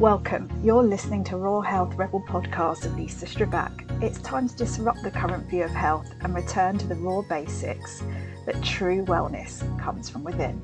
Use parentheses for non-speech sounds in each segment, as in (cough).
Welcome. You're listening to Raw Health Rebel podcast with Lisa Strbac. It's time to disrupt the current view of health and return to the raw basics that true wellness comes from within.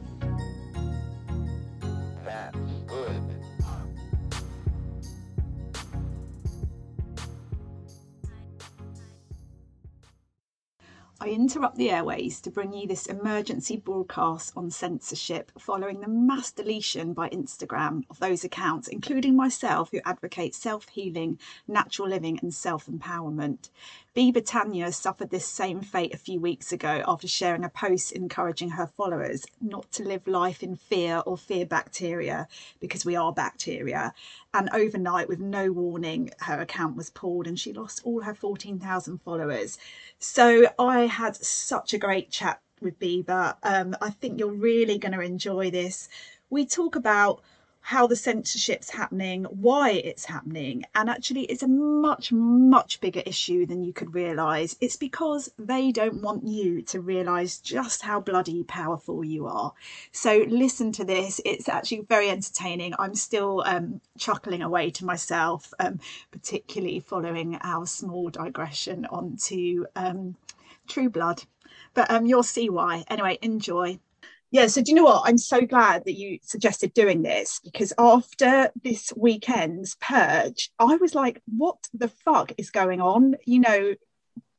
Interrupt the airways to bring you this emergency broadcast on censorship following the mass deletion by Instagram of those accounts, including myself, who advocate self healing, natural living, and self empowerment. Biba Tanya suffered this same fate a few weeks ago after sharing a post encouraging her followers not to live life in fear or fear bacteria because we are bacteria. And overnight, with no warning, her account was pulled and she lost all her 14,000 followers. So I had such a great chat with Biba. Um, I think you're really going to enjoy this. We talk about how the censorship's happening, why it's happening, and actually it's a much, much bigger issue than you could realise. It's because they don't want you to realise just how bloody powerful you are. So listen to this. It's actually very entertaining. I'm still um, chuckling away to myself, um, particularly following our small digression onto um, True Blood. But um, you'll see why. Anyway, enjoy. Yeah, so do you know what? I'm so glad that you suggested doing this because after this weekend's purge, I was like, what the fuck is going on? You know,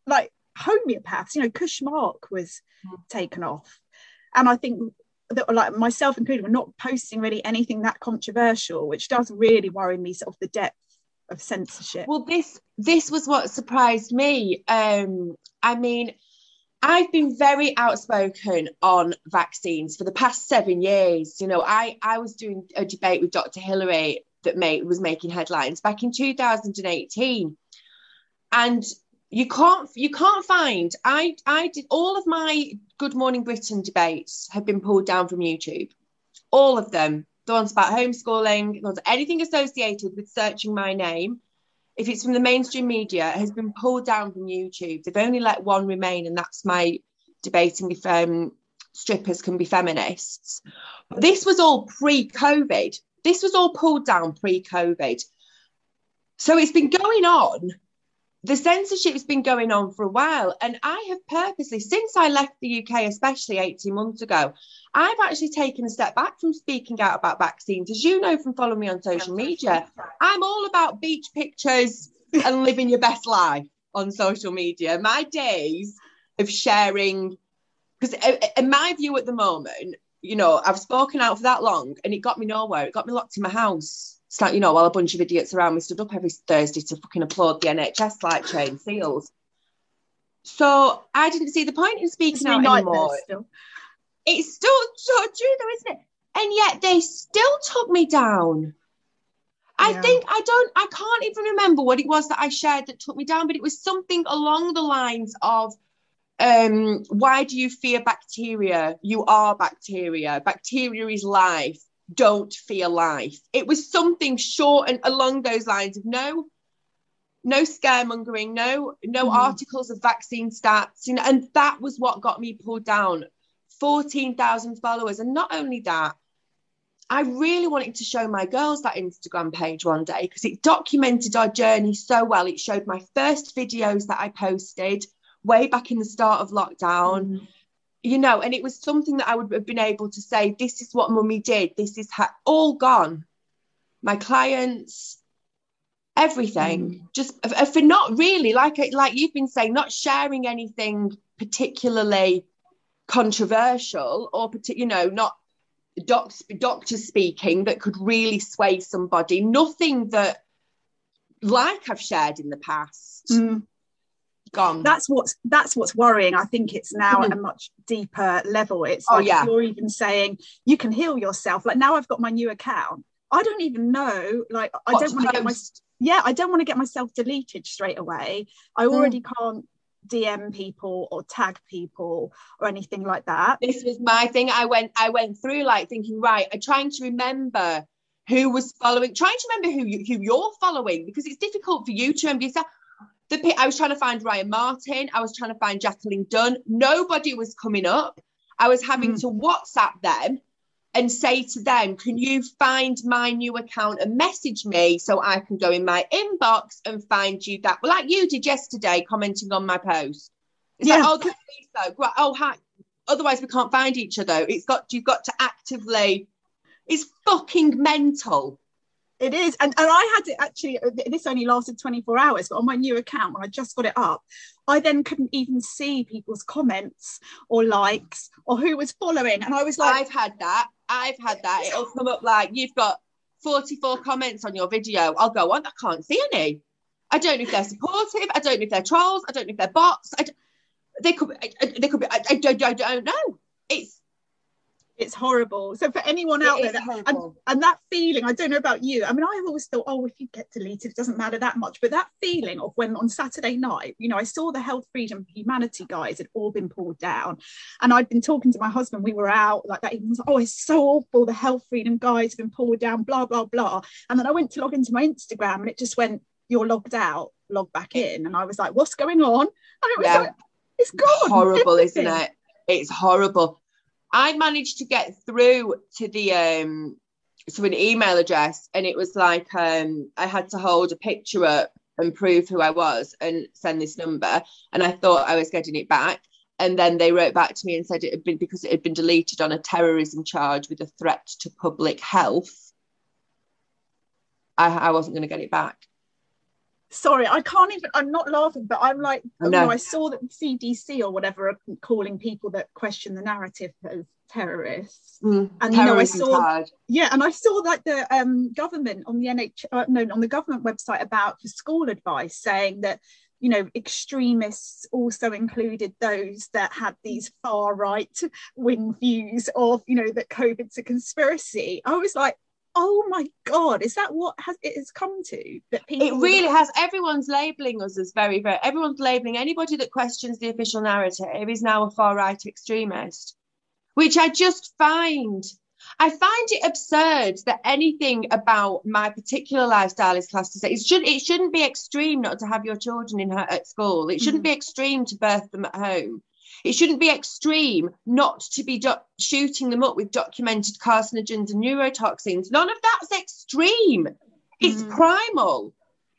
like homeopaths, you know, Kushmark was taken off. And I think that like myself included, we're not posting really anything that controversial, which does really worry me sort of the depth of censorship. Well, this this was what surprised me. Um, I mean, I've been very outspoken on vaccines for the past seven years. You know, I, I was doing a debate with Dr. Hilary that made, was making headlines back in 2018. And you can't you can't find I I did all of my Good Morning Britain debates have been pulled down from YouTube. All of them. The ones about homeschooling, the ones anything associated with searching my name if it's from the mainstream media, it has been pulled down from YouTube. They've only let one remain, and that's my debating if um, strippers can be feminists. This was all pre COVID. This was all pulled down pre COVID. So it's been going on. The censorship's been going on for a while. And I have purposely, since I left the UK, especially 18 months ago, I've actually taken a step back from speaking out about vaccines. As you know from following me on social media, I'm all about beach pictures and living your best life on social media. My days of sharing, because uh, uh, in my view at the moment, you know, I've spoken out for that long and it got me nowhere. It got me locked in my house. It's like, you know, while a bunch of idiots around me stood up every Thursday to fucking applaud the NHS like train seals. So I didn't see the point in speaking out anymore. It's still so true though, isn't it? And yet they still took me down. I Yeah. think I don't, I can't even remember what it was that I shared that took me down, but it was something along the lines of, um, why do you fear bacteria? You are bacteria. Bacteria is life. Don't fear life. It was something short and along those lines of no, no scaremongering, no, no Mhm. articles of vaccine stats, you know, and that was what got me pulled down. 14,000 followers. And not only that, I really wanted to show my girls that Instagram page one day because it documented our journey so well. It showed my first videos that I posted way back in the start of lockdown, Mm. you know, and it was something that I would have been able to say, this is what mummy did, this is ha- all gone. My clients, everything, just for not really, like, like you've been saying, not sharing anything particularly controversial or you know not doc- doctor speaking that could really sway somebody. Nothing that like i've shared in the past Mm. gone. That's what's that's what's worrying. I think it's now at a much deeper level. It's Oh, like yeah. you're even saying you can heal yourself. Like now i've got my new account. I don't even know like i What don't want to get my yeah i don't want to get myself deleted straight away. I already can't dm people or tag people or anything like that this was my thing i went i went through like thinking right i'm trying to remember who was following trying to remember who you, who you're following because it's difficult for you to remember yourself the I was trying to find Ryan Martin. I was trying to find Jacqueline Dunn. Nobody was coming up. I was having Mm. to WhatsApp them and say to them, Can you find my new account and message me so I can go in my inbox and find you that? Well, like you did yesterday, commenting on my post. It's Yeah. like, oh, can so? Right, oh, hi. Otherwise, we can't find each other. It's got you've got to actively. It's fucking mental. It is, and, and I had it actually. uh, This only lasted 24 hours, but on my new account, when I just got it up, I then couldn't even see people's comments or likes or who was following, and I was like, I've had that. I've had that. It'll come up like you've got 44 comments on your video. I'll go on. I can't see any. I don't know if they're supportive. I don't know if they're trolls. I don't know if they're bots. I they could. They could be. I, I, I don't know. It's. It's horrible. So for anyone out it there, that, and, and that feeling, I don't know about you. I mean, I always thought, oh, if you get deleted, it doesn't matter that much. But that feeling of when on Saturday night, you know, I saw the health, freedom, humanity guys had all been pulled down, and I'd been talking to my husband. We were out like that. He was like, oh, it's so awful. The health, freedom guys have been pulled down. Blah blah blah. And then I went to log into my Instagram, and it just went, you're logged out. Log back in, and I was like, what's going on? And it was Yeah. like, it's gone. horrible, isn't it? It's horrible. I managed to get through to the um to an email address, and it was like um I had to hold a picture up and prove who I was and send this number, and I thought I was getting it back. And then they wrote back to me and said it had been because it had been deleted on a terrorism charge with a threat to public health. I, I wasn't going to get it back. Sorry, I can't even. I'm not laughing, but I'm like, know. know, I saw that the CDC or whatever are calling people that question the narrative as terrorists. And, you know, I saw-. Yeah, and I saw like the um, government on the NH, uh, no, on the government website about for school advice saying that you know extremists also included those that had these far right wing views of you know that COVID's a conspiracy. I was like, oh my god, is that what has it has come to? That people It really has. Everyone's labeling us as very, very. Everyone's labeling anybody that questions the official narrative is now a far right extremist, which I just find. I find it absurd that anything about my particular lifestyle is classed as it should. It shouldn't be extreme not to have your children in her at school. It shouldn't mm. be extreme to birth them at home. It shouldn't be extreme not to be do- shooting them up with documented carcinogens and neurotoxins. None of that's extreme. It's Mm. primal.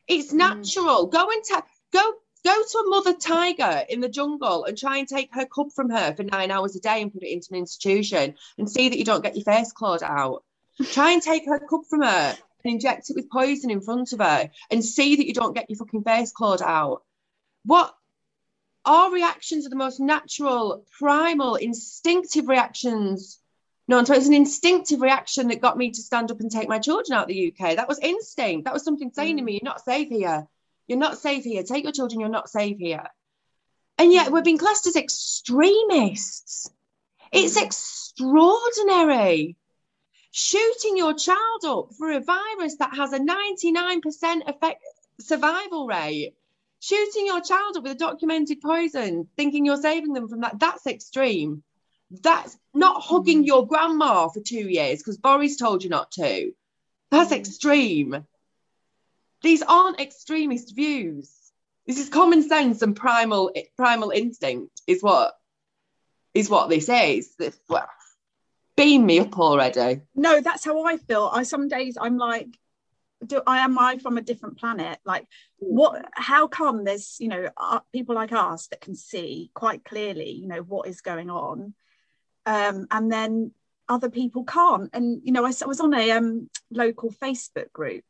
It's Mm. natural. Go and ta- go go to a mother tiger in the jungle and try and take her cub from her for nine hours a day and put it into an institution and see that you don't get your face clawed out. Try and take her cub from her and inject it with poison in front of her and see that you don't get your fucking face clawed out. What our reactions are the most natural, primal, instinctive reactions. No, so it's an instinctive reaction that got me to stand up and take my children out of the UK. That was instinct. That was something saying to Mm. me, "You're not safe here. You're not safe here. Take your children. You're not safe here." And yet we're being classed as extremists. It's Mm. extraordinary. Shooting your child up for a virus that has a 99% effect survival rate. Shooting your child up with a documented poison, thinking you're saving them from that, that's extreme. That's not hugging Mm. your grandma for two years because Boris told you not to. That's Mm. extreme. These aren't extremist views. This is common sense and primal primal instinct is what is what this is. This, well, beam me up already. no that's how i feel i some days i'm like do i am i from a different planet? Like what how come there's you know uh, people like us that can see quite clearly you know what is going on? Um and then other people can't. And you know I was on a um local facebook group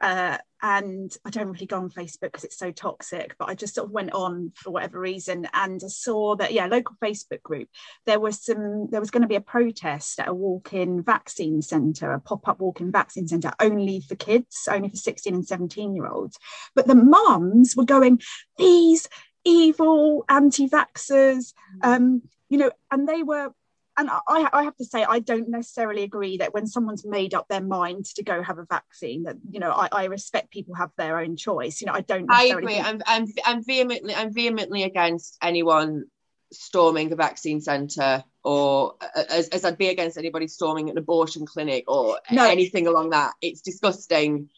uh and i don't really go on facebook because it's so toxic but i just sort of went on for whatever reason and I saw that yeah local facebook group there was some there was going to be a protest at a walk-in vaccine centre a pop-up walk-in vaccine centre only for kids only for 16 and 17 year olds but the mums were going these evil anti-vaxxers um you know and they were and I, I have to say i don't necessarily agree that when someone's made up their mind to go have a vaccine that you know i, I respect people have their own choice you know i don't I agree. think- I'm, I'm, I'm vehemently, I'm vehemently against anyone storming a vaccine centre, or uh, as, as I'd be against anybody storming an abortion clinic or No. anything along that. It's disgusting.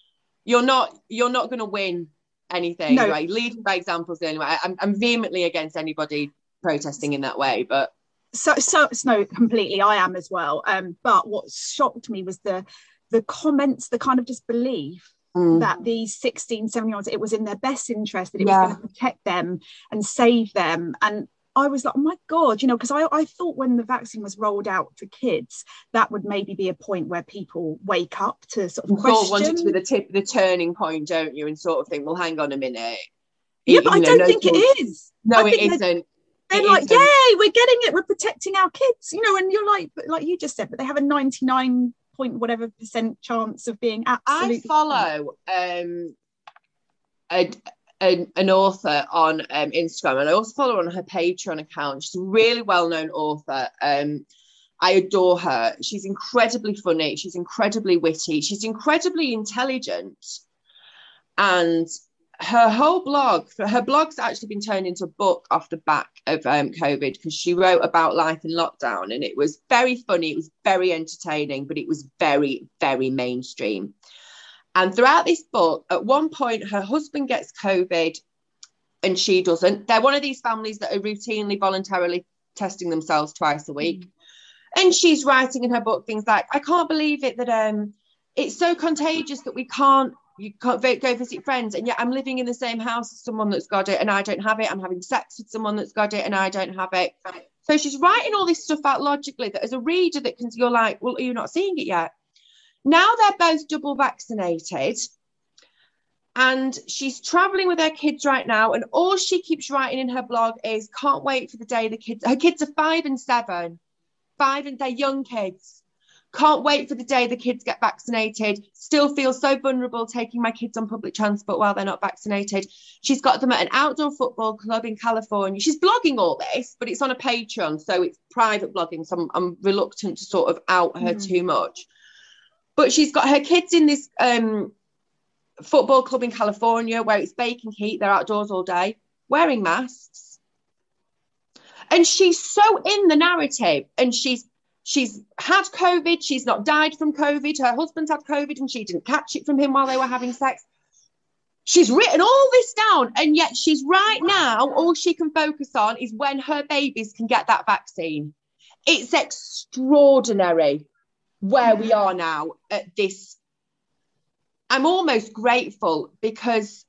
You're not, you're not going to win anything. No. Right? Leading by example examples. Anyway, I'm, I'm vehemently against anybody protesting in that way. But so so no completely i am as well um but what shocked me was the the comments the kind of disbelief mm. that these 16 17 year olds it was in their best interest that it yeah. was going to protect them and save them and I was like, oh my God, you know, because I, I thought when the vaccine was rolled out to kids, that would maybe be a point where people wake up to sort of question. want it to be the tip, the turning point, don't you? And sort of think, well, hang on a minute. Yeah, but I know, don't no think it is. No, it isn't they're like, yay, we're getting it, we're protecting our kids, you know, and you're like, like you just said, but they have a 99 point whatever percent chance of being absolutely. I follow um, a, a, an author on um, Instagram, and I also follow her on her Patreon account. She's a really well known author. Um, I adore her. She's incredibly funny. She's incredibly witty. She's incredibly intelligent. And her whole blog, her blog's actually been turned into a book off the back of um, COVID because she wrote about life in lockdown and it was very funny, it was very entertaining, but it was very, very mainstream. And throughout this book, at one point, her husband gets COVID and she doesn't. They're one of these families that are routinely voluntarily testing themselves twice a week. Mm. And she's writing in her book things like, I can't believe it that um it's so contagious that we can't you can't go visit friends and yet i'm living in the same house as someone that's got it and i don't have it. I'm having sex with someone that's got it and i don't have it. So she's writing all this stuff out logically that as a reader that can you're like well you're not seeing it yet. Now they're both double vaccinated and she's traveling with her kids right now and all she keeps writing in her blog is can't wait for the day the kids her kids are five and seven five and they're young kids can't wait for the day the kids get vaccinated. Still feel so vulnerable taking my kids on public transport while they're not vaccinated. She's got them at an outdoor football club in California. She's blogging all this, but it's on a Patreon, so it's private blogging. So I'm, I'm reluctant to sort of out her mm. too much. But she's got her kids in this um, football club in California where it's baking heat. They're outdoors all day, wearing masks. And she's so in the narrative and she's she's had COVID, she's not died from COVID, her husband's had COVID and she didn't catch it from him while they were having sex. She's written all this down, and yet she's right now, all she can focus on is when her babies can get that vaccine. It's extraordinary where we are now at this. I'm almost grateful because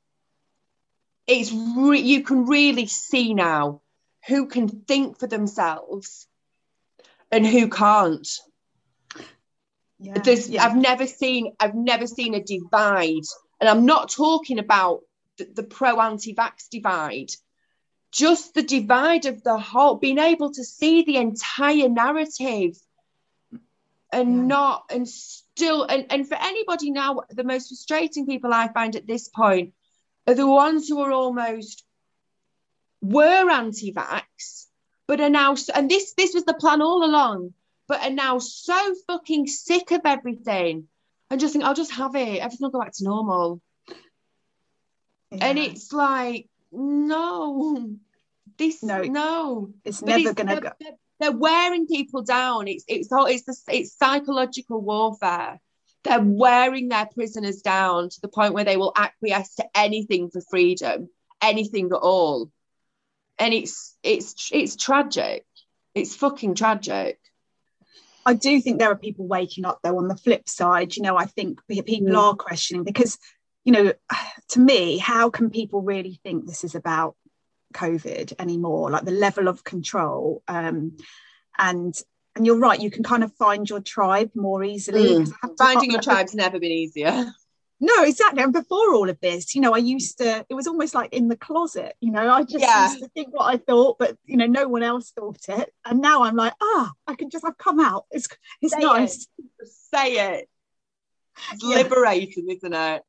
it's re- you can really see now who can think for themselves and who can't. Yeah, There's, yeah. I've never seen, I've never seen a divide, and I'm not talking about the, the pro anti-vax divide, just the divide of the whole, being able to see the entire narrative, and yeah. not, and still, and and for anybody now, the most frustrating people I find at this point are the ones who are almost were anti-vax but are now and this this was the plan all along but are now so fucking sick of everything. And just think i'll just have it. Everything will go back to normal. Yeah. and it's like no. This no. no. It's but never it's, gonna they're, go. they're, they're wearing people down. It's it's all it's the, it's psychological warfare. They're wearing their prisoners down to the point where they will acquiesce to anything for freedom anything at all and it's it's it's tragic. It's fucking tragic. I do think there are people waking up though on the flip side. You know, I think people mm. are questioning because, you know, (sighs) to me, how can people really think this is about COVID anymore? Like the level of control. Um, and and you're right, you can kind of find your tribe more easily. Mm. Finding your tribe's never been easier. (laughs) no exactly. And before all of this you know i used to it was almost like in the closet you know i just yeah. used to think what i thought but you know no one else thought it. And now i'm like ah i can just i've come out. It's it's say nice. It. say it. It's yeah. liberating isn't it?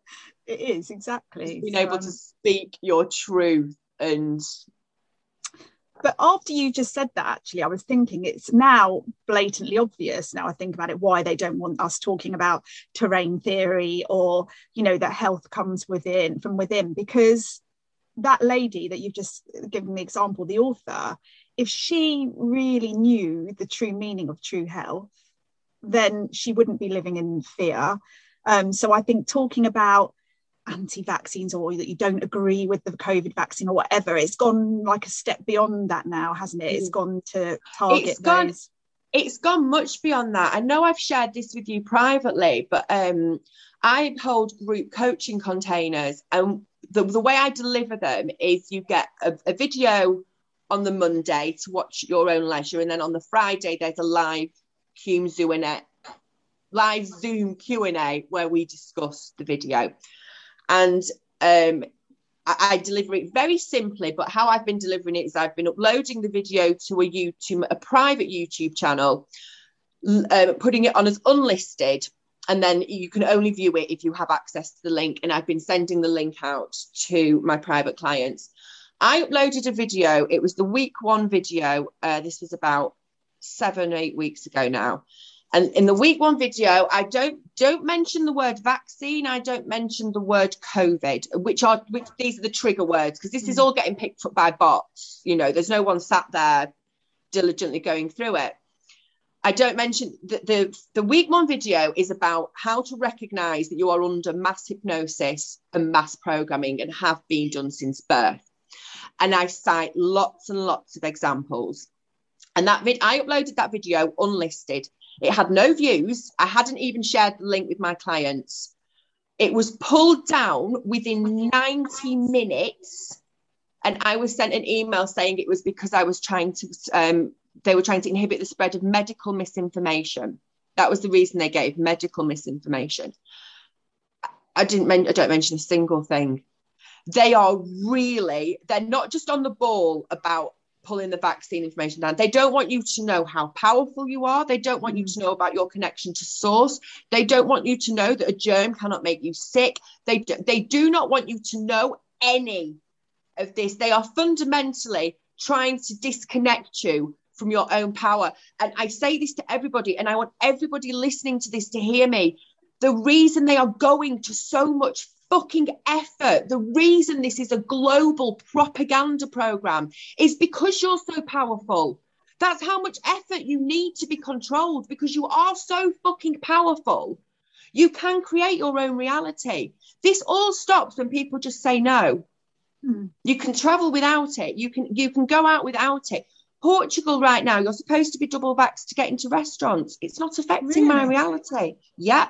It is exactly. Being so, able um, to speak your truth and but after you just said that actually i was thinking it's now blatantly obvious now i think about it why they don't want us talking about terrain theory or you know that health comes within from within. Because that lady that you've just given the example the author if she really knew the true meaning of true health then she wouldn't be living in fear. Um, so i think talking about anti-vaccines or that you don't agree with the COVID vaccine or whatever. It's gone like a step beyond that now, hasn't it? It's gone to target it's gone, those. It's gone much beyond that. I know I've shared this with you privately, but um, I hold group coaching containers, and the, the way I deliver them is you get a, a video on the Monday to watch your own leisure, and then on the Friday there's a live live Zoom Q and A where we discuss the video, and um, I, I, deliver it very simply. But how I've been delivering it is I've been uploading the video to a YouTube, a private YouTube channel, um, putting it on as unlisted, and then you can only view it if you have access to the link. And I've been sending the link out to my private clients. I uploaded a video. It was the week one video. Uh, this was about seven, eight weeks ago now. And in the week one video, I don't don't mention the word vaccine. I don't mention the word COVID, which are which these are the trigger words because this is mm. all getting picked up by bots. You know, there's no one sat there diligently going through it. I don't mention the, the, the week one video is about how to recognize that you are under mass hypnosis and mass programming and have been done since birth. And I cite lots and lots of examples. And that vid- I uploaded that video unlisted. It had no views. I hadn't even shared the link with my clients. It was pulled down within 90 minutes. And I was sent an email saying it was because I was trying to um, they were trying to inhibit the spread of medical misinformation. That was the reason they gave medical misinformation. I didn't men- I don't mention a single thing. They are really, they're not just on the ball about pulling the vaccine information down. They don't want you to know how powerful you are. They don't want you to mm. know about your connection to source. They don't want you to know that a germ cannot make you sick. They do, they do not want you to know any of this. They are fundamentally trying to disconnect you from your own power. And I say this to everybody, and I want everybody listening to this to hear me. The reason they are going to so much fucking effort, the reason this is a global propaganda program is because you're so powerful. That's how much effort you need to be controlled because you are so fucking powerful. You can create your own reality. This all stops when people just say no. Hmm. You can travel without it. You can you can go out without it. Portugal right now, you're supposed to be double vaxxed to get into restaurants. It's not affecting really? my reality. Yeah.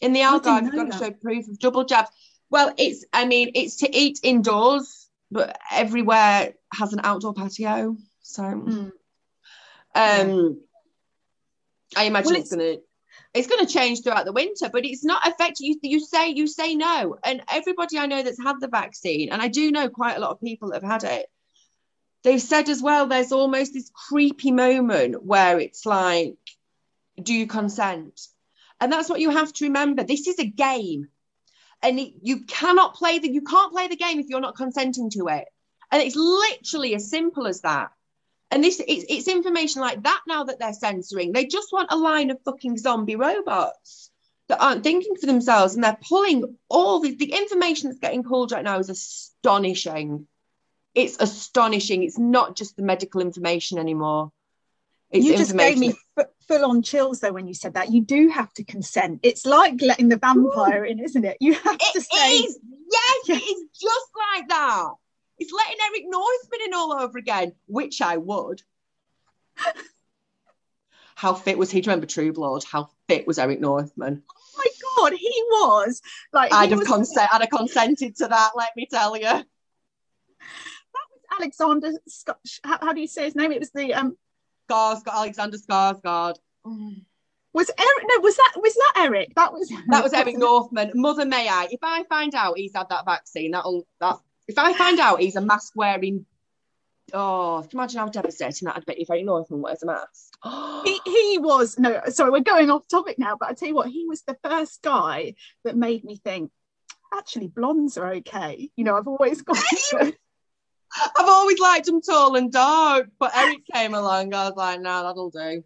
In the Algarve, you've got that. to show proof of double jabs. Well, it's, I mean, it's to eat indoors, but everywhere has an outdoor patio. So, mm. um, I imagine well, it's, it's going to it's going to change throughout the winter, but it's not affecting you. You say you say no, and everybody I know that's had the vaccine, and I do know quite a lot of people that have had it they've said as well there's almost this creepy moment where it's like do you consent and that's what you have to remember. This is a game. And it, you cannot play the you can't play the game if you're not consenting to it. And it's literally as simple as that. And this it's, it's information like that now that they're censoring. They just want a line of fucking zombie robots that aren't thinking for themselves. And they're pulling all the, the information that's getting pulled right now is astonishing. It's astonishing. It's not just the medical information anymore. It's you just gave me f- full on chills though when you said that. You do have to consent. It's like letting the vampire Ooh. in, isn't it? You have it to say. Is. Yes, yes, it is just like that. It's letting Eric Northman in all over again, which I would. (laughs) How fit was he? Do you remember True Blood? How fit was Eric Northman? Oh my god, he was like. I'd have was... consent. (laughs) I'd have consented to that. Let me tell you. That was Alexander Scott. How, how, do you say his name? It was the um. Skarsgård, Alexander Skarsgård. Was Eric? No, was that was that Eric? That was that was Eric Northman. Mother may I? If I find out he's had that vaccine, that'll that. If I find out he's a mask wearing, oh, can you imagine how devastating that'd be if Eric Northman wears a mask? (gasps) he he was no. Sorry, we're going off topic now, but I tell you what, he was the first guy that made me think. Actually, blondes are okay. You know, I've always got. I've always liked them tall and dark, but Eric came along. I was like, no, that'll do.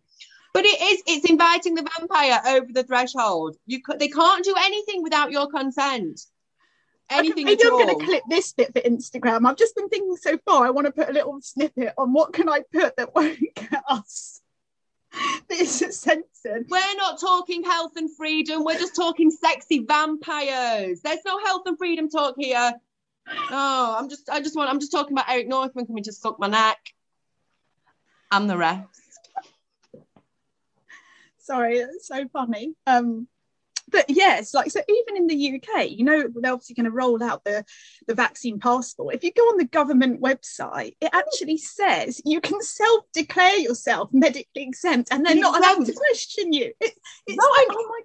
But it is, it's inviting the vampire over the threshold. You could, they can't do anything without your consent. Anything Maybe I'm going to clip this bit for Instagram. I've just been thinking so far. I want to put a little snippet on what can I put that won't (laughs) get us this censored. We're not talking health and freedom. We're just talking sexy vampires. There's no health and freedom talk here. Oh, I'm just, I just want, I'm just talking about Eric Northman coming to suck my neck and the rest. Sorry, it's so funny. Um, but yes, like so, even in the UK, you know, they're obviously going to roll out the the vaccine passport. If you go on the government website, it actually says you can self-declare yourself medically exempt, and they're not allowed to question you. It, it's No, like, I- oh my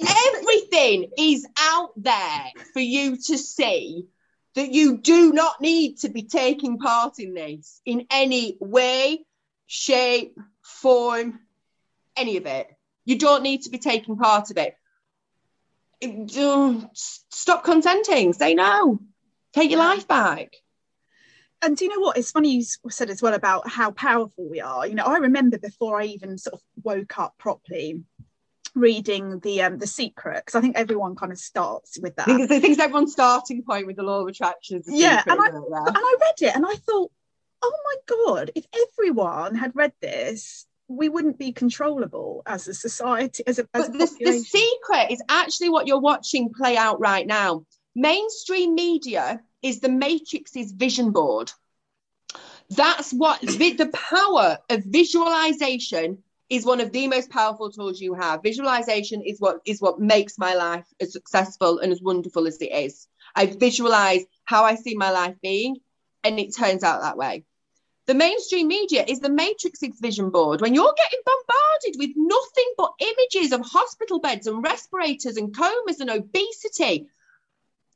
Everything is out there for you to see that you do not need to be taking part in this in any way, shape, form, any of it. You don't need to be taking part of it. It- uh, Stop consenting. Say no. Take your life back. and do you know what? It's funny you said as well about how powerful we are. You know, I remember before I even sort of woke up properly, reading the um the secret because I think everyone kind of starts with I that. think, I think it's everyone's starting point with the law of attraction. Yeah, and I- isn't it? Yeah. and I read it and I thought, oh my god, if everyone had read this, we wouldn't be controllable as a society, as a, as But the, the secret is actually what you're watching play out right now. Mainstream media is the Matrix's vision board. That's what the power of visualization is one of the most powerful tools you have. Visualization is what is what makes my life as successful and as wonderful as it is. I visualize how I see my life being, and it turns out that way. The mainstream media is the Matrix's vision board. When you're getting bombarded with nothing but images of hospital beds and respirators and comas and obesity,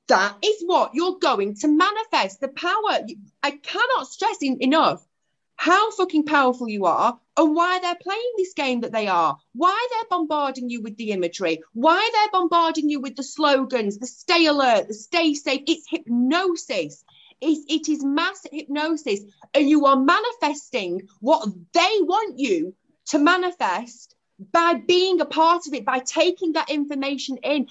that is what you're going to manifest. The power. I cannot stress enough how fucking powerful you are and why they're playing this game that they are, why they're bombarding you with the imagery, why they're bombarding you with the slogans, the stay alert, the stay safe. It's hypnosis. It is mass hypnosis. And you are manifesting what they want you to manifest by being a part of it, by taking that information in.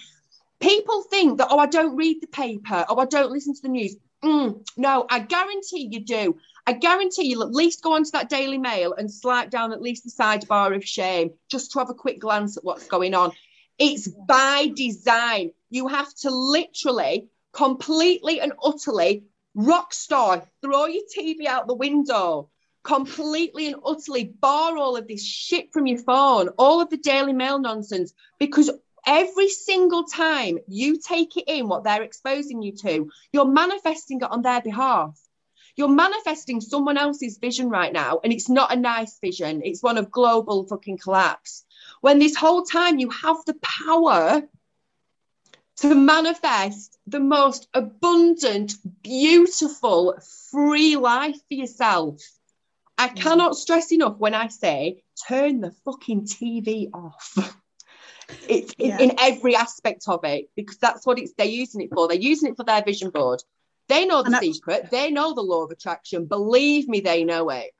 People think that, oh, I don't read the paper, oh, I don't listen to the news. Mm, no, I guarantee you do. I guarantee you'll at least go onto that Daily Mail and slide down at least the sidebar of shame just to have a quick glance at what's going on. It's by design. You have to literally, completely and utterly rock star, throw your TV out the window, completely and utterly bar all of this shit from your phone, all of the Daily Mail nonsense, because every single time you take it in, what they're exposing you to, you're manifesting it on their behalf. You're manifesting someone else's vision right now, and it's not a nice vision. It's one of global fucking collapse. When this whole time you have the power to manifest the most abundant, beautiful, free life for yourself. I mm. cannot stress enough when I say turn the fucking TV off. It's in, Yeah. in every aspect of it because that's what it's they're using it for. They're using it for their vision board. They know the And secret. They know the law of attraction. Believe me, they know it.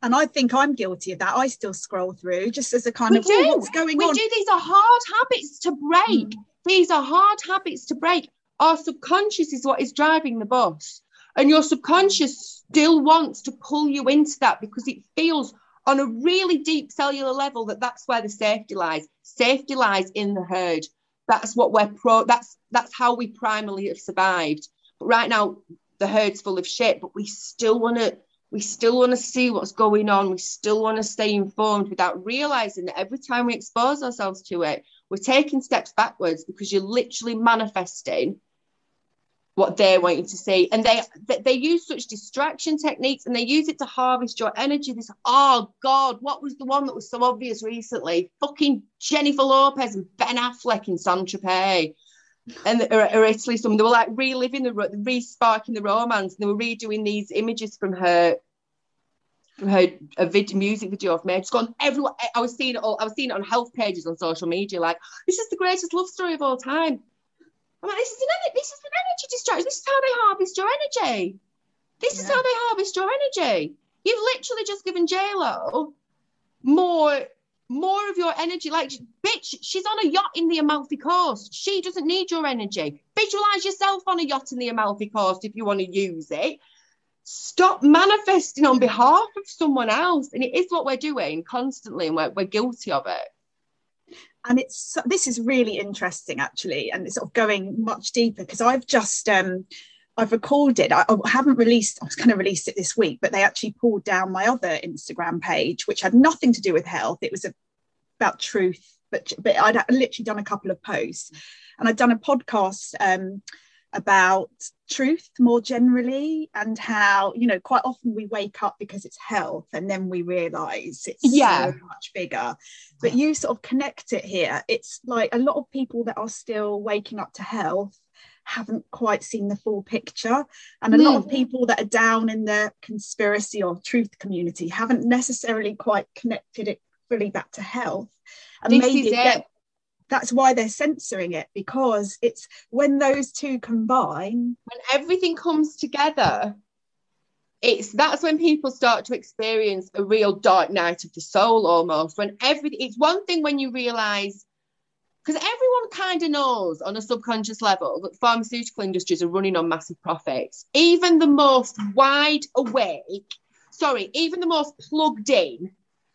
and I think I'm guilty of that. I still scroll through just as a kind We of oh, what's going we on. We do. These are hard habits to break. Mm. These are hard habits to break. Our subconscious is what is driving the bus. And your subconscious still wants to pull you into that because it feels on a really deep cellular level that that's where the safety lies. Safety lies in the herd. That's what we're pro. That's that's how we primarily have survived. Right now, the herd's full of shit. But we still want to. We still want to see what's going on. We still want to stay informed without realizing that every time we expose ourselves to it, we're taking steps backwards because you're literally manifesting what they want you to see. And they they, they use such distraction techniques and they use it to harvest your energy. This, oh God, what was the one that was so obvious recently? Fucking Jennifer Lopez and Ben Affleck in San Tropez. And or, or Italy, some they were like reliving the re-sparking the romance, and they were redoing these images from her from her a vid, music video of me. Just gone everyone. I was seeing it all. I was seeing it on health pages on social media. Like this is the greatest love story of all time. I'm like, this is an ener- this is an energy distraction. This is how they harvest your energy. This is how they harvest your energy. You've literally just given J Lo more more of your energy. Like, bitch, she's on a yacht in the Amalfi Coast. She doesn't need your energy. Visualize yourself on a yacht in the Amalfi Coast if you want to use it. stop manifesting on behalf of someone else. And it is what we're doing constantly, and we're, we're guilty of it. And it's this is really interesting actually, and it's sort of going much deeper because I've just um I've recorded. I, I haven't released. I was going to release it this week, but they actually pulled down my other Instagram page, which had nothing to do with health. It was a, about truth, but but I'd literally done a couple of posts, and I'd done a podcast um, about truth more generally, and how you know quite often we wake up because it's health, and then we realise it's yeah. so much bigger. But you sort of connect it here. It's like a lot of people that are still waking up to health haven't quite seen the full picture. And a mm. lot of people that are down in the conspiracy or truth community haven't necessarily quite connected it fully back to health. And this maybe get, that's why they're censoring it because it's when those two combine. When everything comes together, it's that's when people start to experience a real dark night of the soul almost when everything it's one thing when you realize because everyone kind of knows on a subconscious level that pharmaceutical industries are running on massive profits. Even the most wide awake, sorry, even the most plugged in,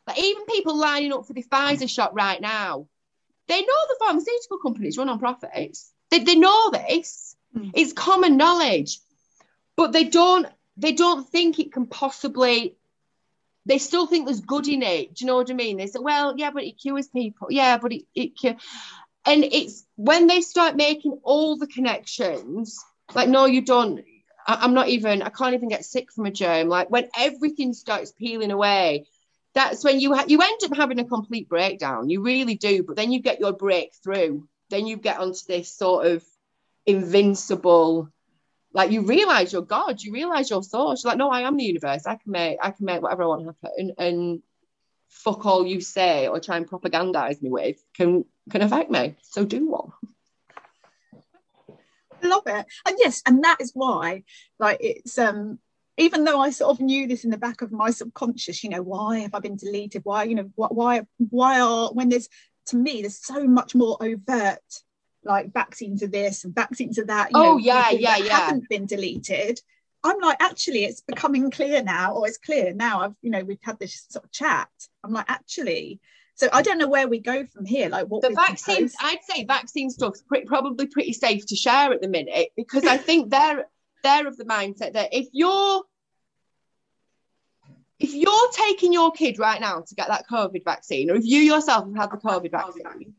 like even people lining up for the Pfizer shot right now, they know the pharmaceutical companies run on profits. They, they know this. Mm. It's common knowledge, but they don't they don't think it can possibly they still think there's good in it. Do you know what I mean? They say, well, yeah, but it cures people. Yeah, but it, it cures. And it's when they start making all the connections, like, no, you don't. I, I'm not even, I can't even get sick from a germ. Like when everything starts peeling away, that's when you ha- you end up having a complete breakdown. You really do. But then you get your breakthrough. Then you get onto this sort of invincible like you realize you're God, you realize your source. You're like, no, I am the universe. I can make I can make whatever I want happen. And fuck all you say or try and propagandize me with can can affect me. So do one. I love it. And yes, and that is why, like it's um even though I sort of knew this in the back of my subconscious, you know, why have I been deleted? Why, you know, why why are when there's to me, there's so much more overt like vaccines are this and vaccines are that. You oh know, yeah, yeah, yeah. Haven't been deleted. I'm like, actually, it's becoming clear now, or it's clear now. I've, you know, we've had this sort of chat. I'm like, actually, so I don't know where we go from here. Like what the vaccines, I'd say vaccine stuff's pretty, probably pretty safe to share at the minute because I think they're they're of the mindset that if you're if you're taking your kid right now to get that COVID vaccine, or if you yourself have had the COVID vaccine,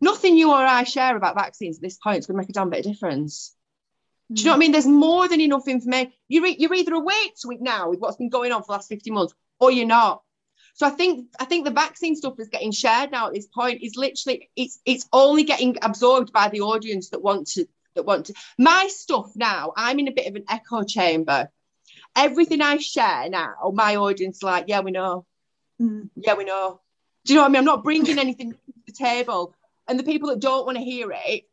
nothing you or I share about vaccines at this point is going to make a damn bit of difference. Do you know what I mean? There's more than enough information. You're, you're either awake to it now with what's been going on for the last 50 months, or you're not. So I think I think the vaccine stuff is getting shared now at this point. Is literally it's it's only getting absorbed by the audience that want to that want to. My stuff now, I'm in a bit of an echo chamber. Everything I share now, my audience like, yeah, we know. Mm. Yeah, we know. Do you know what I mean? I'm not bringing anything (laughs) to the table and the people that don't want to hear it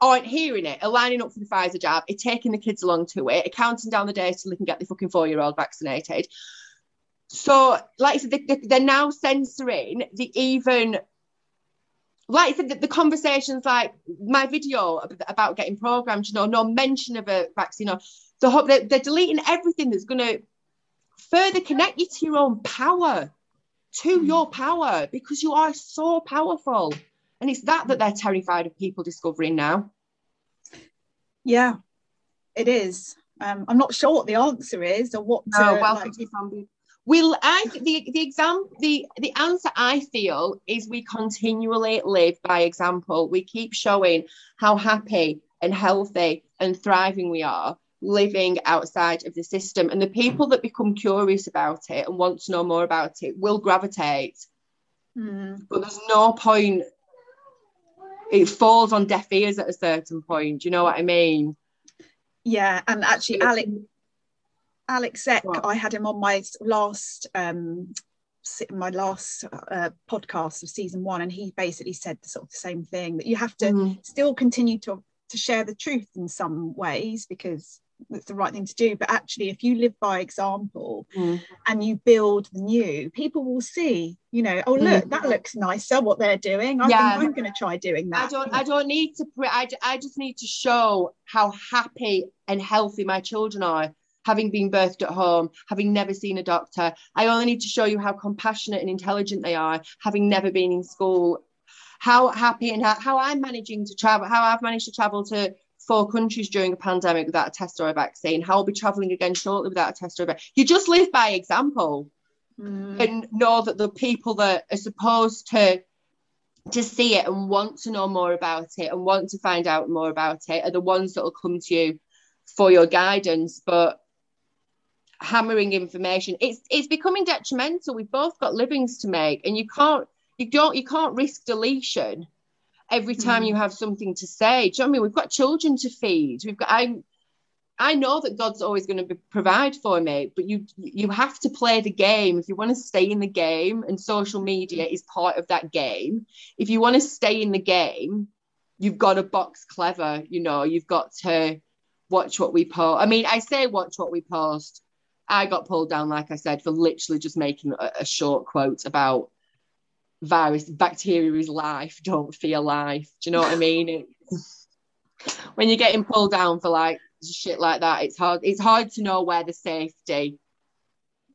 aren't hearing it, are lining up for the Pfizer jab, are taking the kids along to it, are counting down the days till they can get the fucking four year old vaccinated. So, like I said, they, are now censoring the even, like I said, the, the, conversations like my video about getting programmed, you know, no mention of a vaccine, or the they're, they're deleting everything that's going to further connect you to your own power to hmm. your power because you are so powerful. And it's that that they're terrified of people discovering now. Yeah, it is. Um, I'm not sure what the answer is or what. No, to, welcome like, to family. Will I the the exam the the answer I feel is we continually live by example. We keep showing how happy and healthy and thriving we are living outside of the system. And the people that become curious about it and want to know more about it will gravitate. Mm. But there's no point, it falls on deaf ears at a certain point. Do you know what I mean? Yeah. And actually, Alex. Alec Zeck, I had him on my last um, my last uh, podcast of season one, and he basically said the sort of the same thing that you have to mm. still continue to to share the truth in some ways because it's the right thing to do but actually if you live by example mm. and you build the new people will see you know oh look mm. that looks nicer what they're doing i yeah. think i'm going to try doing that i don't i don't need to I, I just need to show how happy and healthy my children are having been birthed at home, having never seen a doctor. I only need to show you how compassionate and intelligent they are, having never been in school. How happy and how, how I'm managing to travel, how I've managed to travel to four countries during a pandemic without a test or a vaccine, how I'll be traveling again shortly without a test or a vaccine. You just live by example mm. and know that the people that are supposed to to see it and want to know more about it and want to find out more about it are the ones that will come to you for your guidance. But hammering information, it's it's becoming detrimental. We've both got livings to make, and you can't you don't you can't risk deletion every time mm. you have something to say. Do you know what I mean? We've got children to feed. We've got I'm I know that God's always going to be, provide for me, but you you have to play the game if you want to stay in the game, and social media is part of that game. If you want to stay in the game, you've got to box clever. You know, you've got to watch what we post. I mean, I say watch what we post. I got pulled down, like I said, for literally just making a, a short quote about virus, bacteria is life. Don't fear life. Do you know what I mean? when you're getting pulled down for like shit like that, it's hard. It's hard to know where the safety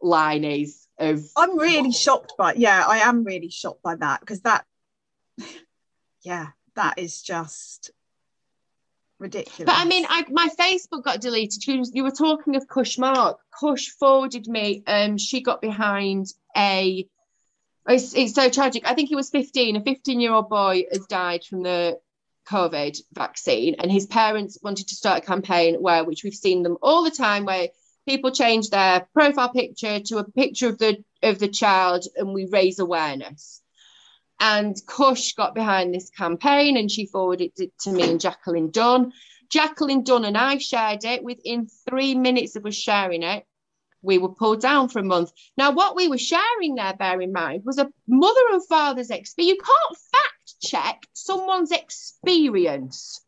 line is. Of I'm really shocked by. Yeah, I am really shocked by that because that. (laughs) Yeah, that is just ridiculous. But I mean, I, my Facebook got deleted. You, you were talking of Kush Mark. Kush forwarded me. Um, she got behind a. It's, it's so tragic. I think he was 15. A 15 year old boy has died from the COVID vaccine, and his parents wanted to start a campaign where, which we've seen them all the time, where people change their profile picture to a picture of the of the child, and we raise awareness. And Kush got behind this campaign, and she forwarded it to me and Jacqueline Dunn. Jacqueline Dunn and I shared it. Within three minutes of us sharing it, we were pulled down for a month. Now, what we were sharing there, bear in mind, was a mother and father's experience. You can't fact check someone's experience.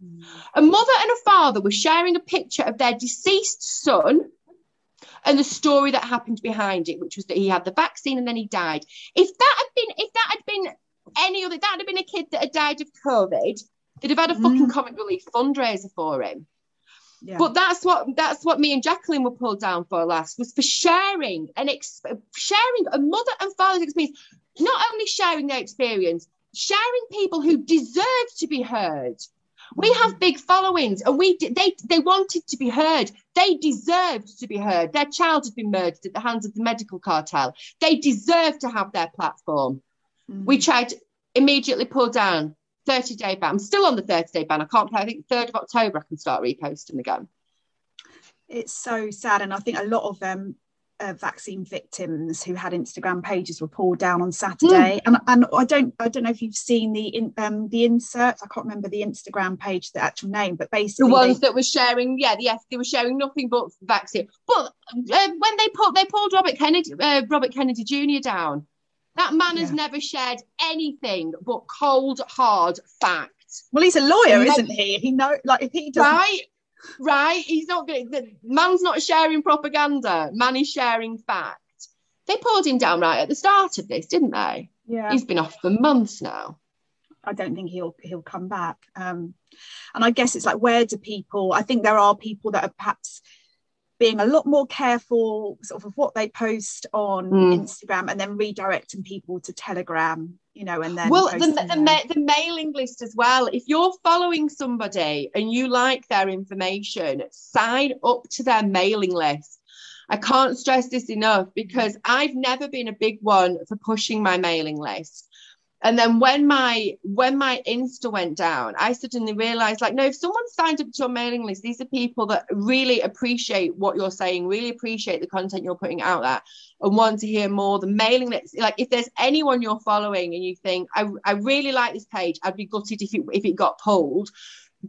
A mother and a father were sharing a picture of their deceased son and the story that happened behind it, which was that he had the vaccine and then he died. If that had been, if that had been any other, That'd have been a kid that had died of COVID, they'd have had a fucking mm. comic relief fundraiser for him. Yeah. But that's what that's what me and Jacqueline were pulled down for last was for sharing and ex- sharing a mother and father's experience, not only sharing their experience, sharing people who deserve to be heard. We mm-hmm. have big followings, and we they they wanted to be heard. They deserved to be heard. Their child had been murdered at the hands of the medical cartel. They deserve to have their platform. Mm-hmm. We tried immediately pull down 30 day ban. I'm still on the 30 day ban. I can't play. I think 3rd of October I can start reposting again. It's so sad. And I think a lot of um, uh, vaccine victims who had Instagram pages were pulled down on Saturday. Mm. And, and I don't I don't know if you've seen the in, um, the inserts. I can't remember the Instagram page, the actual name, but basically the ones they, that were sharing, yeah, yes, they were sharing nothing but vaccine. But uh, when they put they pulled Robert Kennedy uh, Robert Kennedy Jr. down that man has never shared anything but cold, hard facts. Well, he's a lawyer, he isn't he? He know, like, if he doesn't. Right, right. He's not good. The man's not sharing propaganda. Man is sharing fact. They pulled him down right at the start of this, didn't they? Yeah. He's been off for months now. I don't think he'll he'll come back. Um, and I guess it's like, where do people? I think there are people that are perhaps being a lot more careful sort of what they post on mm. Instagram and then redirecting people to Telegram, you know, and then well the, the, ma- the, mailing list as well. If you're following somebody and you like their information, sign up to their mailing list. I can't stress this enough because I've never been a big one for pushing my mailing list. And then when my when my Insta went down, I suddenly realized like, no, if someone signed up to your mailing list, these are people that really appreciate what you're saying, really appreciate the content you're putting out there and want to hear more. The mailing list, like if there's anyone you're following and you think, I, I really like this page, I'd be gutted if it if it got pulled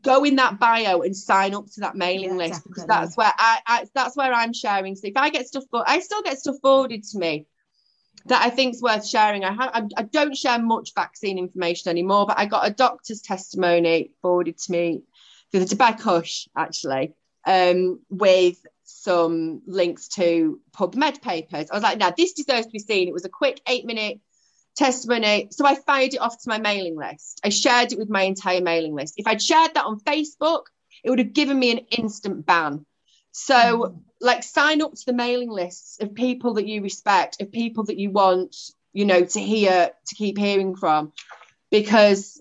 go in that bio and sign up to that mailing yeah, list because that's where I, I, that's where I'm sharing. So if I get stuff, I still get stuff forwarded to me that I think is worth sharing. I have I, don't share much vaccine information anymore, but I got a doctor's testimony forwarded to me through the Kush actually, um, with some links to PubMed papers. I was like, now this deserves to be seen. It was a quick eight minute testimony. So I fired it off to my mailing list. I shared it with my entire mailing list. If I'd shared that on Facebook, it would have given me an instant ban. So mm like sign up to the mailing lists of people that you respect, of people that you want, you know, to hear, to keep hearing from. Because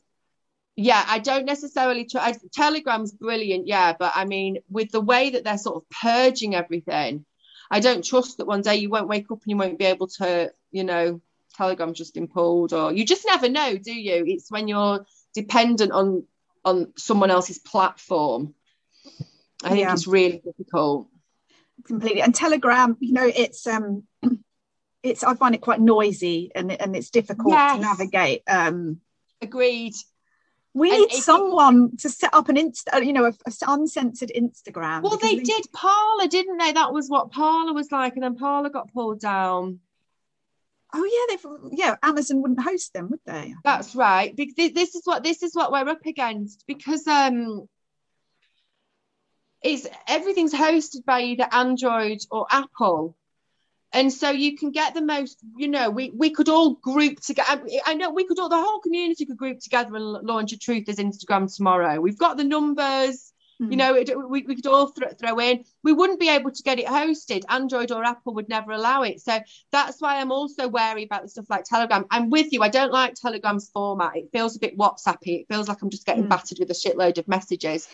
yeah, I don't necessarily try. Telegram's brilliant, yeah, but I mean, with the way that they're sort of purging everything, I don't trust that one day you won't wake up and you won't be able to, you know, Telegram's just been pulled, or you just never know, do you? It's when you're dependent on on someone else's platform. I think yeah. it's really difficult. Completely. And Telegram, you know, it's um (clears throat) it's I find it quite noisy and and it's difficult yes. to navigate. Um agreed. We and need someone to set up an insta, uh, you know, a, a uncensored Instagram. Well, they, they did Parler, didn't they? That was what Parler was like, and then Parler got pulled down. Oh yeah, they've yeah. Amazon wouldn't host them, would they? That's right. Because this is what this is what we're up against because um, it's everything's hosted by either Android or Apple, and so you can get the most you know we we could all group together i know we could all the whole community could group together and launch a truth as instagram tomorrow. We've got the numbers mm. you know it, we, we could all th- throw in. We wouldn't be able to get it hosted. Android or apple would never allow it. So that's why i'm also wary about the stuff like telegram. I'm with you. I don't like telegram's format. It feels a bit whatsappy. It feels like i'm just getting mm. battered with a shitload of messages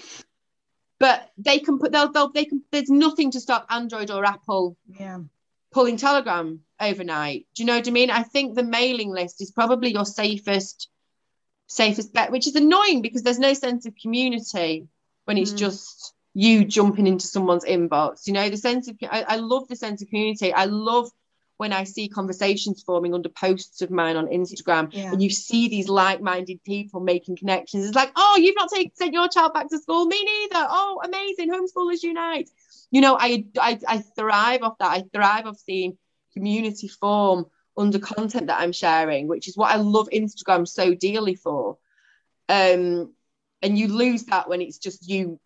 but they can put they'll, they'll they can there's nothing to stop android or apple yeah pulling Telegram overnight. Do you know what I mean? I think the mailing list is probably your safest safest bet, which is annoying because there's no sense of community when it's mm. just you jumping into someone's inbox. You know, the sense of I, I love the sense of community. I love when I see conversations forming under posts of mine on Instagram yeah. and you see these like-minded people making connections. It's like, oh, you've not sent your child back to school. Me neither. Oh, amazing. Homeschoolers unite you know, I, I, I thrive off that. I thrive off seeing community form under content that I'm sharing, which is what I love Instagram so dearly for. Um, and you lose that when it's just you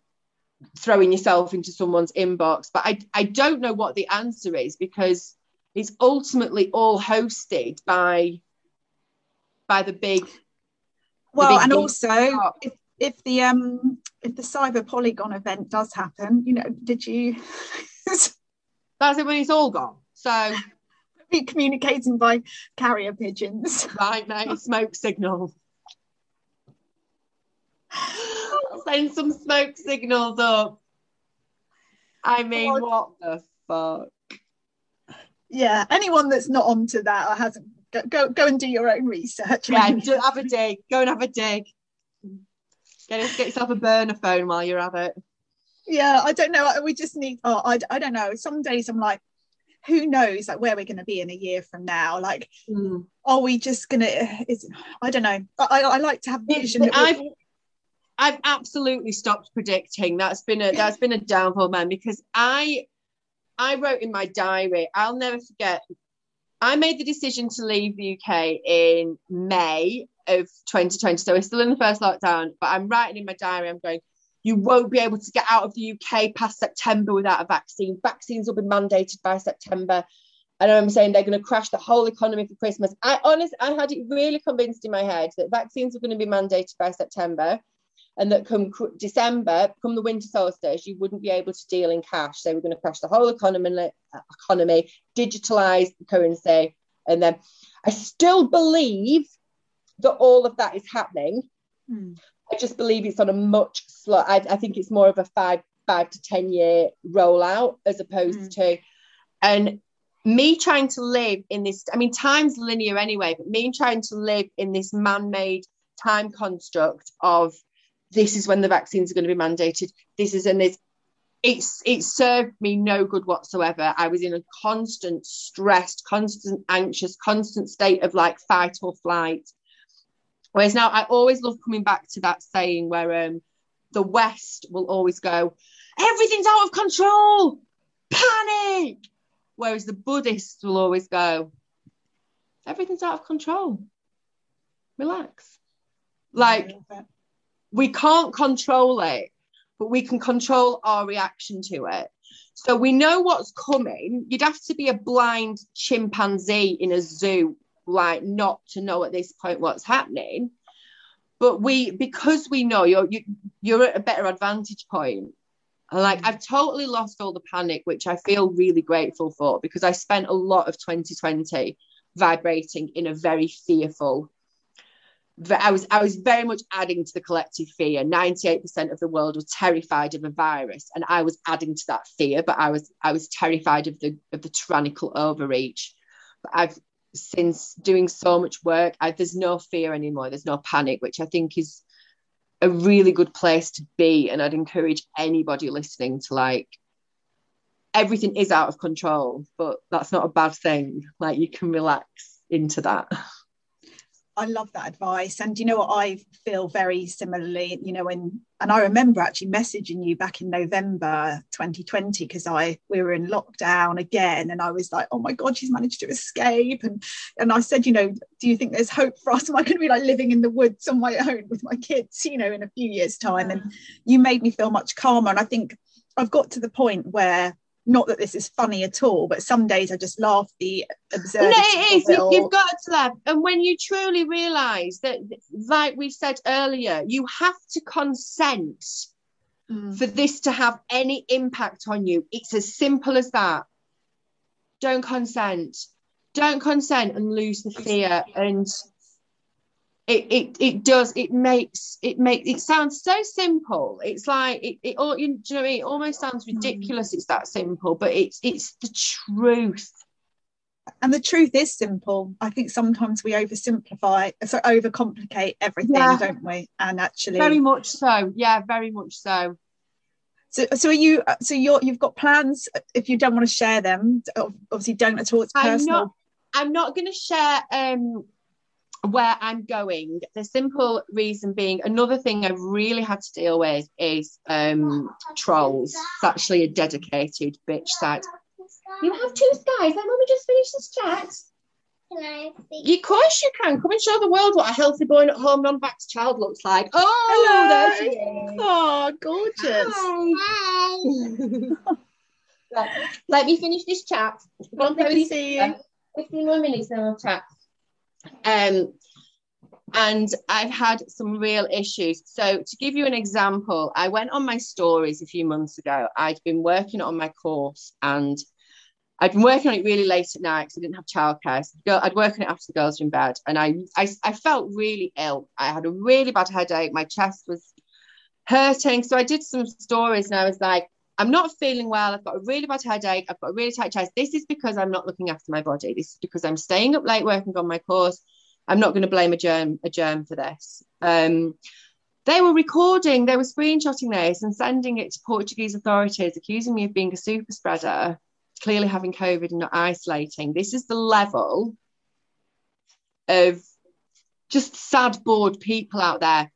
throwing yourself into someone's inbox. But I, I don't know what the answer is because it's ultimately all hosted by by the big well the big and also if, if the um if the cyber polygon event does happen you know did you? (laughs) That's it when it's all gone. So (laughs) be communicating by carrier pigeons. (laughs) right mate smoke signal. Send some smoke signals up. I mean what the fuck yeah anyone that's not onto that or hasn't go go, go and do your own research yeah just have a dig go and have a dig Get, get yourself a burner phone while you're at it. Yeah, I don't know. We just need. Oh, I, I don't know. Some days I'm like, who knows, like where we're going to be in a year from now? Like, mm. are we just going to? Is I don't know. I, I like to have vision. I've, I've absolutely stopped predicting. That's been a (laughs) that's been a downfall, man. Because I I wrote in my diary. I'll never forget. I made the decision to leave the UK in May of 2020. So we're still in the first lockdown, but I'm writing in my diary, I'm going, you won't be able to get out of the UK past September without a vaccine. Vaccines will be mandated by September. And I'm saying they're going to crash the whole economy for Christmas. I honestly, I had it really convinced in my head that vaccines were going to be mandated by September and that come December, come the winter solstice, you wouldn't be able to deal in cash. They were going to crash the whole economy, economy, digitalize the currency. And then I still believe that all of that is happening. Mm. I just believe it's on a much slow. I, I, think it's more of a five five to ten year rollout as opposed mm. to, and me trying to live in this. I mean, time's linear anyway, but me trying to live in this man made time construct of this is when the vaccines are going to be mandated. This is and this. It's it served me no good whatsoever. I was in a constant stressed, constant anxious, constant state of like fight or flight. Whereas now I always love coming back to that saying where um, the West will always go, everything's out of control, panic. Whereas the Buddhists will always go, everything's out of control, relax. Like, we can't control it, but we can control our reaction to it. So we know what's coming. You'd have to be a blind chimpanzee in a zoo like not to know at this point what's happening but we because we know you're you, you're at a better advantage point like I've totally lost all the panic, which I feel really grateful for because I spent a lot of 2020 vibrating in a very fearful. I was I was very much adding to the collective fear. 98% of the world was terrified of a virus, and I was adding to that fear, but I was I was terrified of the of the tyrannical overreach. But I've since doing so much work, I, there's no fear anymore. There's no panic, which I think is a really good place to be. And I'd encourage anybody listening to like, everything is out of control, but that's not a bad thing. Like, you can relax into that. I love that advice. And you know what? I feel very similarly, you know, and and I remember actually messaging you back in November 2020 because I we were in lockdown again and I was like, oh my God, she's managed to escape. And and I said, you know, do you think there's hope for us? Am I going to be like living in the woods on my own with my kids, you know, in a few years' time? And you made me feel much calmer. And I think I've got to the point where not that this is funny at all, but some days I just laugh the absurdity. No, it is. It You've got to laugh, and when you truly realise that, like we said earlier, you have to consent mm. for this to have any impact on you. It's as simple as that. Don't consent. Don't consent and lose the fear and it, it it does it makes it make it sounds so simple it's like it, it all you, know I mean? it almost sounds hmm. ridiculous it's that simple but it's it's the truth and the truth is simple i think sometimes we oversimplify so overcomplicate everything yeah. don't we and actually very much so yeah very much so so, so are you so you're you've got plans if you don't want to share them obviously don't at all it's personal i'm not, I'm not going to share um where I'm going. The simple reason being, another thing I've really had to deal with is um, trolls. It's actually a dedicated bitch site. You have two skies. Let me just finish this chat. Can I? Of course you can. Come and show the world what a healthy boy at home non-vax child looks like. Oh, Hello. there she is. Oh, gorgeous. Hi. (laughs) let, let me finish this chat. Go on, see you. 15 more minutes then we'll chat. Um, and I've had some real issues. So, to give you an example, I went on my stories a few months ago. I'd been working on my course and I'd been working on it really late at night because I didn't have childcare. So I'd work on it after the girls were in bed, and I, I, I felt really ill. I had a really bad headache. My chest was hurting. So I did some stories, and I was like, I'm not feeling well. I've got a really bad headache. I've got a really tight chest. This is because I'm not looking after my body. This is because I'm staying up late working on my course. I'm not going to blame a germ a germ for this. Um, they were recording, they were screenshotting this and sending it to Portuguese authorities, accusing me of being a super spreader, clearly having COVID and not isolating. This is the level of just sad, bored people out there.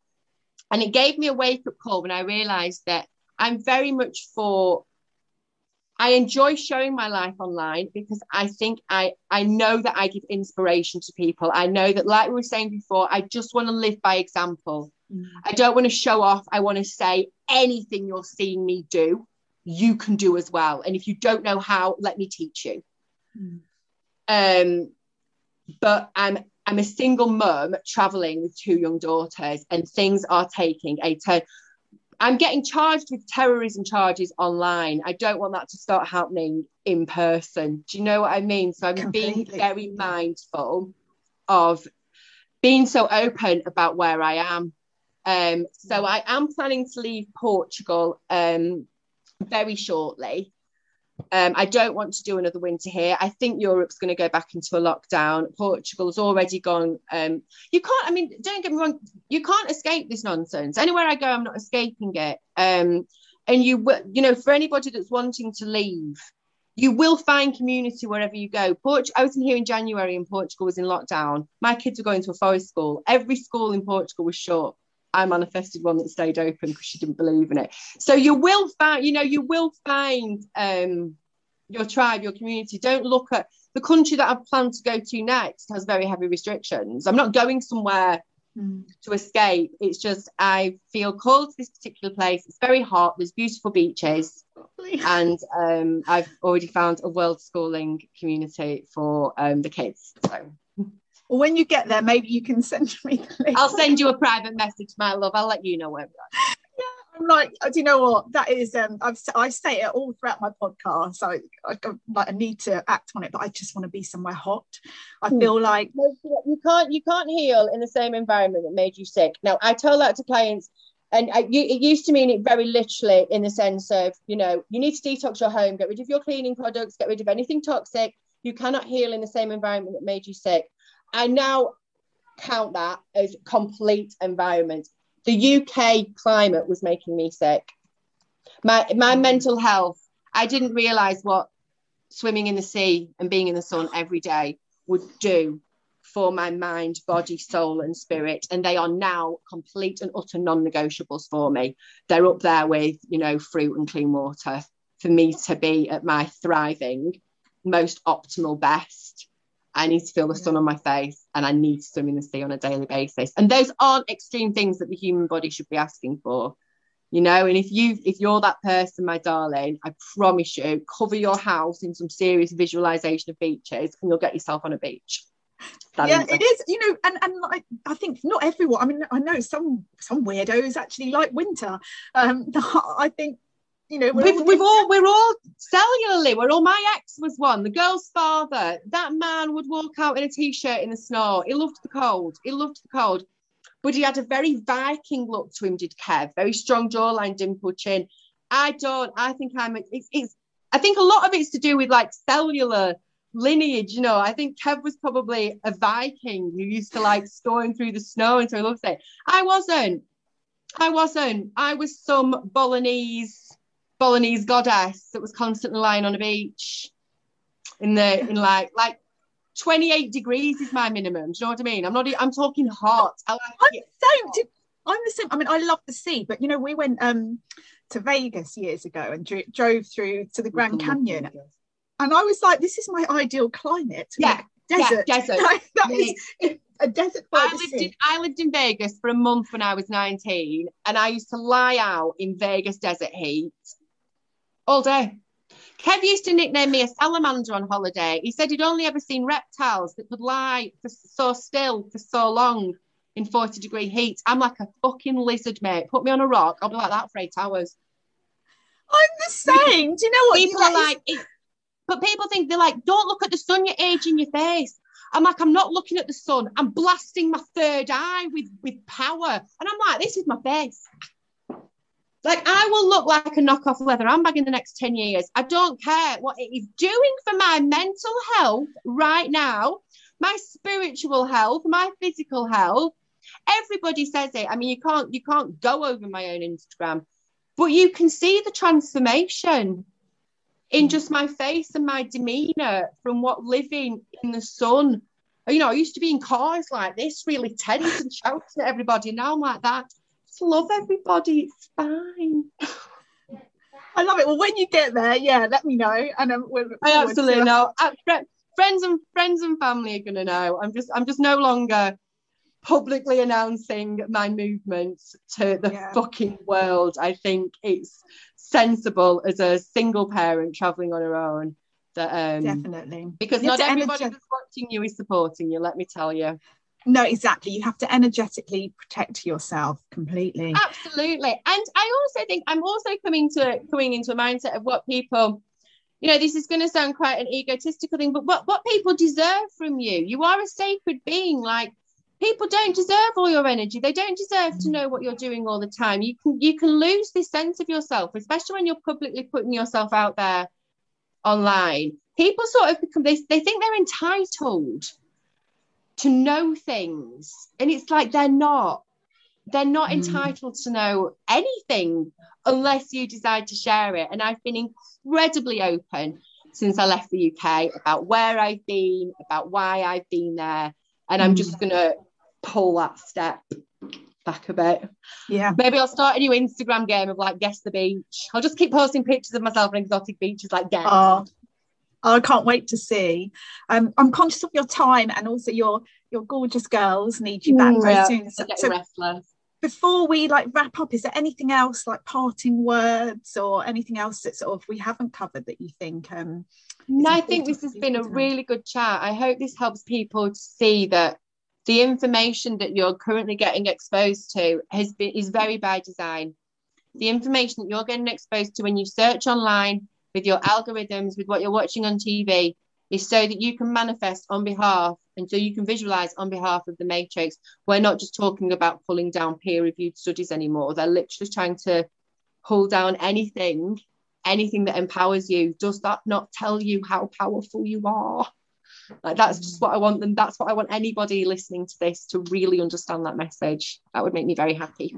And it gave me a wake up call when I realized that I'm very much for I enjoy showing my life online because I think I I know that I give inspiration to people. I know that, like we were saying before, I just want to live by example. Mm. I don't want to show off. I want to say anything you're seeing me do, you can do as well. And if you don't know how, let me teach you. Mm. Um, but I'm I'm a single mum traveling with two young daughters, and things are taking a turn. I'm getting charged with terrorism charges online. I don't want that to start happening in person. Do you know what I mean? So I'm Completely. being very mindful of being so open about where I am. Um, so I am planning to leave Portugal um, very shortly. Um, I don't want to do another winter here. I think Europe's going to go back into a lockdown. Portugal's already gone. Um, you can't. I mean, don't get me wrong. You can't escape this nonsense. Anywhere I go, I'm not escaping it. Um, and you, you know, for anybody that's wanting to leave, you will find community wherever you go. Port- I was in here in January, and Portugal was in lockdown. My kids were going to a forest school. Every school in Portugal was shut. I manifested one that stayed open because she didn't believe in it. So you will find, you know, you will find um, your tribe, your community. Don't look at the country that I've planned to go to next has very heavy restrictions. I'm not going somewhere mm. to escape. It's just I feel called to this particular place. It's very hot. There's beautiful beaches, (laughs) and um, I've already found a world schooling community for um, the kids. So well, when you get there, maybe you can (laughs) send me the link. I'll send you a private message, my love. I'll let you know where we are. Yeah, I'm like, do you know what? That is, um, I've I say it all throughout my podcast. I, I, like, I need to act on it, but I just want to be somewhere hot. I hmm. feel like you can't you can't heal in the same environment that made you sick. Now, I tell that to clients, and I, you, it used to mean it very literally in the sense of, you know, you need to detox your home, get rid of your cleaning products, get rid of anything toxic. You cannot heal in the same environment that made you sick. I now count that as complete environment the UK climate was making me sick. My my mm. mental health, I didn't realize what swimming in the sea and being in the sun every day would do for my mind, body, soul, and spirit. And they are now complete and utter non-negotiables for me. They're up there with, you know, fruit and clean water for me to be at my thriving, most optimal best. I need to feel the sun on my face and I need to swim in the sea on a daily basis. And those aren't extreme things that the human body should be asking for. You know, and if you if you're that person, my darling, I promise you, cover your house in some serious visualization of beaches and you'll get yourself on a beach. That yeah, it is. You know, and and I, I think not everyone. I mean, I know some some weirdos actually like winter. Um, (laughs) I think you know, we've, all we've all we're all cellularly. We're all. My ex was one. The girl's father. That man would walk out in a t-shirt in the snow. He loved the cold. He loved the cold, but he had a very Viking look to him. Did Kev? Very strong jawline, dimple chin. I don't. I think I'm. It's, it's. I think a lot of it's to do with like cellular lineage. You know, I think Kev was probably a Viking who used to like storm through the snow, and so he loves it. I wasn't. I wasn't. I was some Bolognese Bolognese goddess that was constantly lying on a beach in the in like like 28 degrees is my minimum. Do you know what I mean? I'm not. I'm talking hot. I like I'm the same. I'm the same. I mean, I love the sea, but you know, we went um to Vegas years ago and dro- drove through to the Grand Canyon, and I was like, this is my ideal climate. Yeah, desert. Yeah, desert. (laughs) Like, that yeah. is, (laughs) a desert I lived, in, I lived in Vegas for a month when I was 19, and I used to lie out in Vegas desert heat all day. Kev used to nickname me a salamander on holiday. He said he'd only ever seen reptiles that could lie for so still for so long in 40 degree heat. I'm like a fucking lizard, mate. Put me on a rock, I'll be like that for eight hours. I'm the same. Do you know what? People are like, it, but people think they're like, don't look at the sun, you're aging your face. I'm like, I'm not looking at the sun. I'm blasting my third eye with with power, and I'm like, this is my face. Like I will look like a knockoff leather handbag in the next 10 years. I don't care what it is doing for my mental health right now, my spiritual health, my physical health. Everybody says it. I mean, you can't you can't go over my own Instagram, but you can see the transformation in mm. just my face and my demeanor from what living in the sun. You know, I used to be in cars like this, really tense and shouting at everybody. Now I'm like that love everybody. It's fine. I love it. Well, when you get there, yeah, let me know. And um, we'll I absolutely know. Uh, friends and friends and family are gonna know. I'm just I'm just no longer publicly announcing my movements to the yeah. fucking world. I think it's sensible as a single parent traveling on her own. That um, definitely because not everybody energy- that's watching you is supporting you. Let me tell you no exactly. You have to energetically protect yourself completely. Absolutely. And i also think i'm also coming to coming into a mindset of what people you know this is going to sound quite an egotistical thing but what what people deserve from you. You are a sacred being. Like people don't deserve all your energy. They don't deserve to know what you're doing all the time. You can you can lose this sense of yourself especially when you're publicly putting yourself out there online. People sort of become they, they think they're entitled to know things. And it's like they're not. They're not mm. entitled to know anything unless you decide to share it. And I've been incredibly open since I left the UK about where I've been, about why I've been there. And I'm mm. just going to pull that step back a bit. Yeah. Maybe I'll start a new Instagram game of like guess the beach. I'll just keep posting pictures of myself on exotic beaches like guess. Oh, I can't wait to see. Um, I'm conscious of your time and also your your gorgeous girls need you back very yeah, soon. So, so before we like wrap up, is there anything else like parting words or anything else that sort of we haven't covered that you think? Um, no, I think this has been a really good chat. I hope this helps people to see that the information that you're currently getting exposed to has been is very by design the information that you're getting exposed to when you search online with your algorithms, with what you're watching on TV, is so that you can manifest on behalf and so you can visualize on behalf of the matrix. We're not just talking about pulling down peer reviewed studies anymore. They're literally trying to pull down anything, anything that empowers you. Does that not tell you how powerful you are? Like that's just what I want them. That's what I want anybody listening to this to really understand that message. That would make me very happy.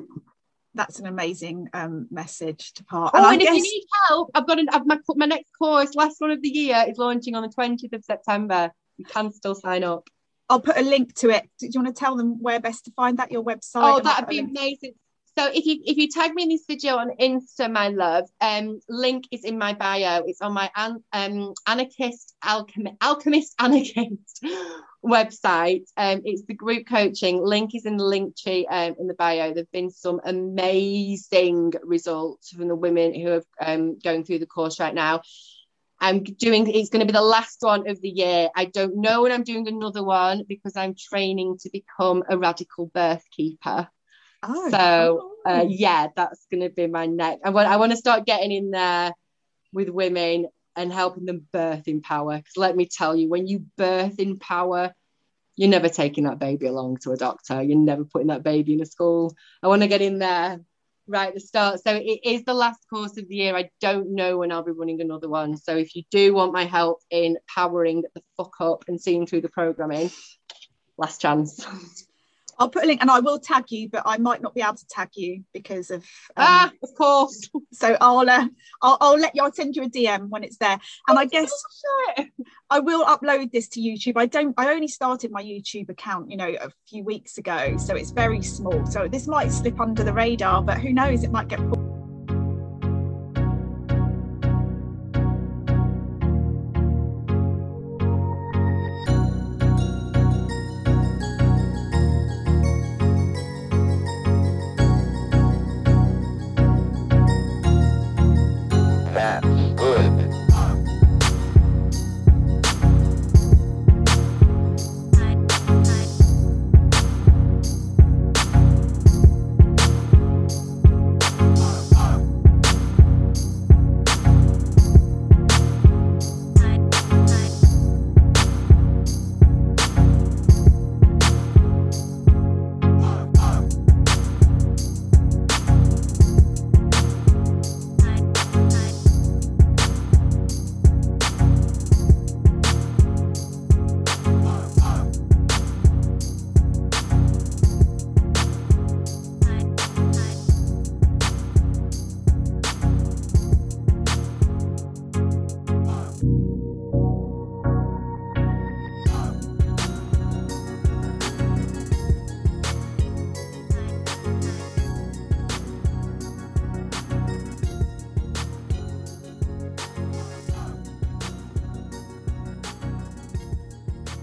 That's an amazing um, message to part. And oh, and guess... if you need help, I've got an, I've, my my next course, last one of the year, is launching on the twentieth of September. You can still sign up. I'll put a link to it. Do you want to tell them where best to find that? Your website? Oh, that'd be amazing. So if you if you tag me in this video on Insta, my love, um, link is in my bio. It's on my an, um anarchist alchemist alchemist anarchist (laughs) website. Um, it's the group coaching. Link is in the link tree um, in the bio. There've been some amazing results from the women who are um, going through the course right now. I'm doing it's going to be the last one of the year. I don't know when I'm doing another one because I'm training to become a radical birth keeper. Oh, so uh, (laughs) yeah, that's going to be my next. I want I want to start getting in there with women and helping them birth in power. Because let me tell you, when you birth in power, you're never taking that baby along to a doctor. You're never putting that baby in a school. I want to get in there right at the start. So it is the last course of the year. I don't know when I'll be running another one. So if you do want my help in powering the fuck up and seeing through the programming, last chance. (laughs) I'll put a link and I will tag you, but I might not be able to tag you because of um, ah, of course. So I'll, uh, I'll I'll let you. I'll send you a DM when it's there. And I guess I will upload this to YouTube. I don't. I only started my YouTube account, you know, a few weeks ago, so it's very small. So this might slip under the radar, but who knows? It might get.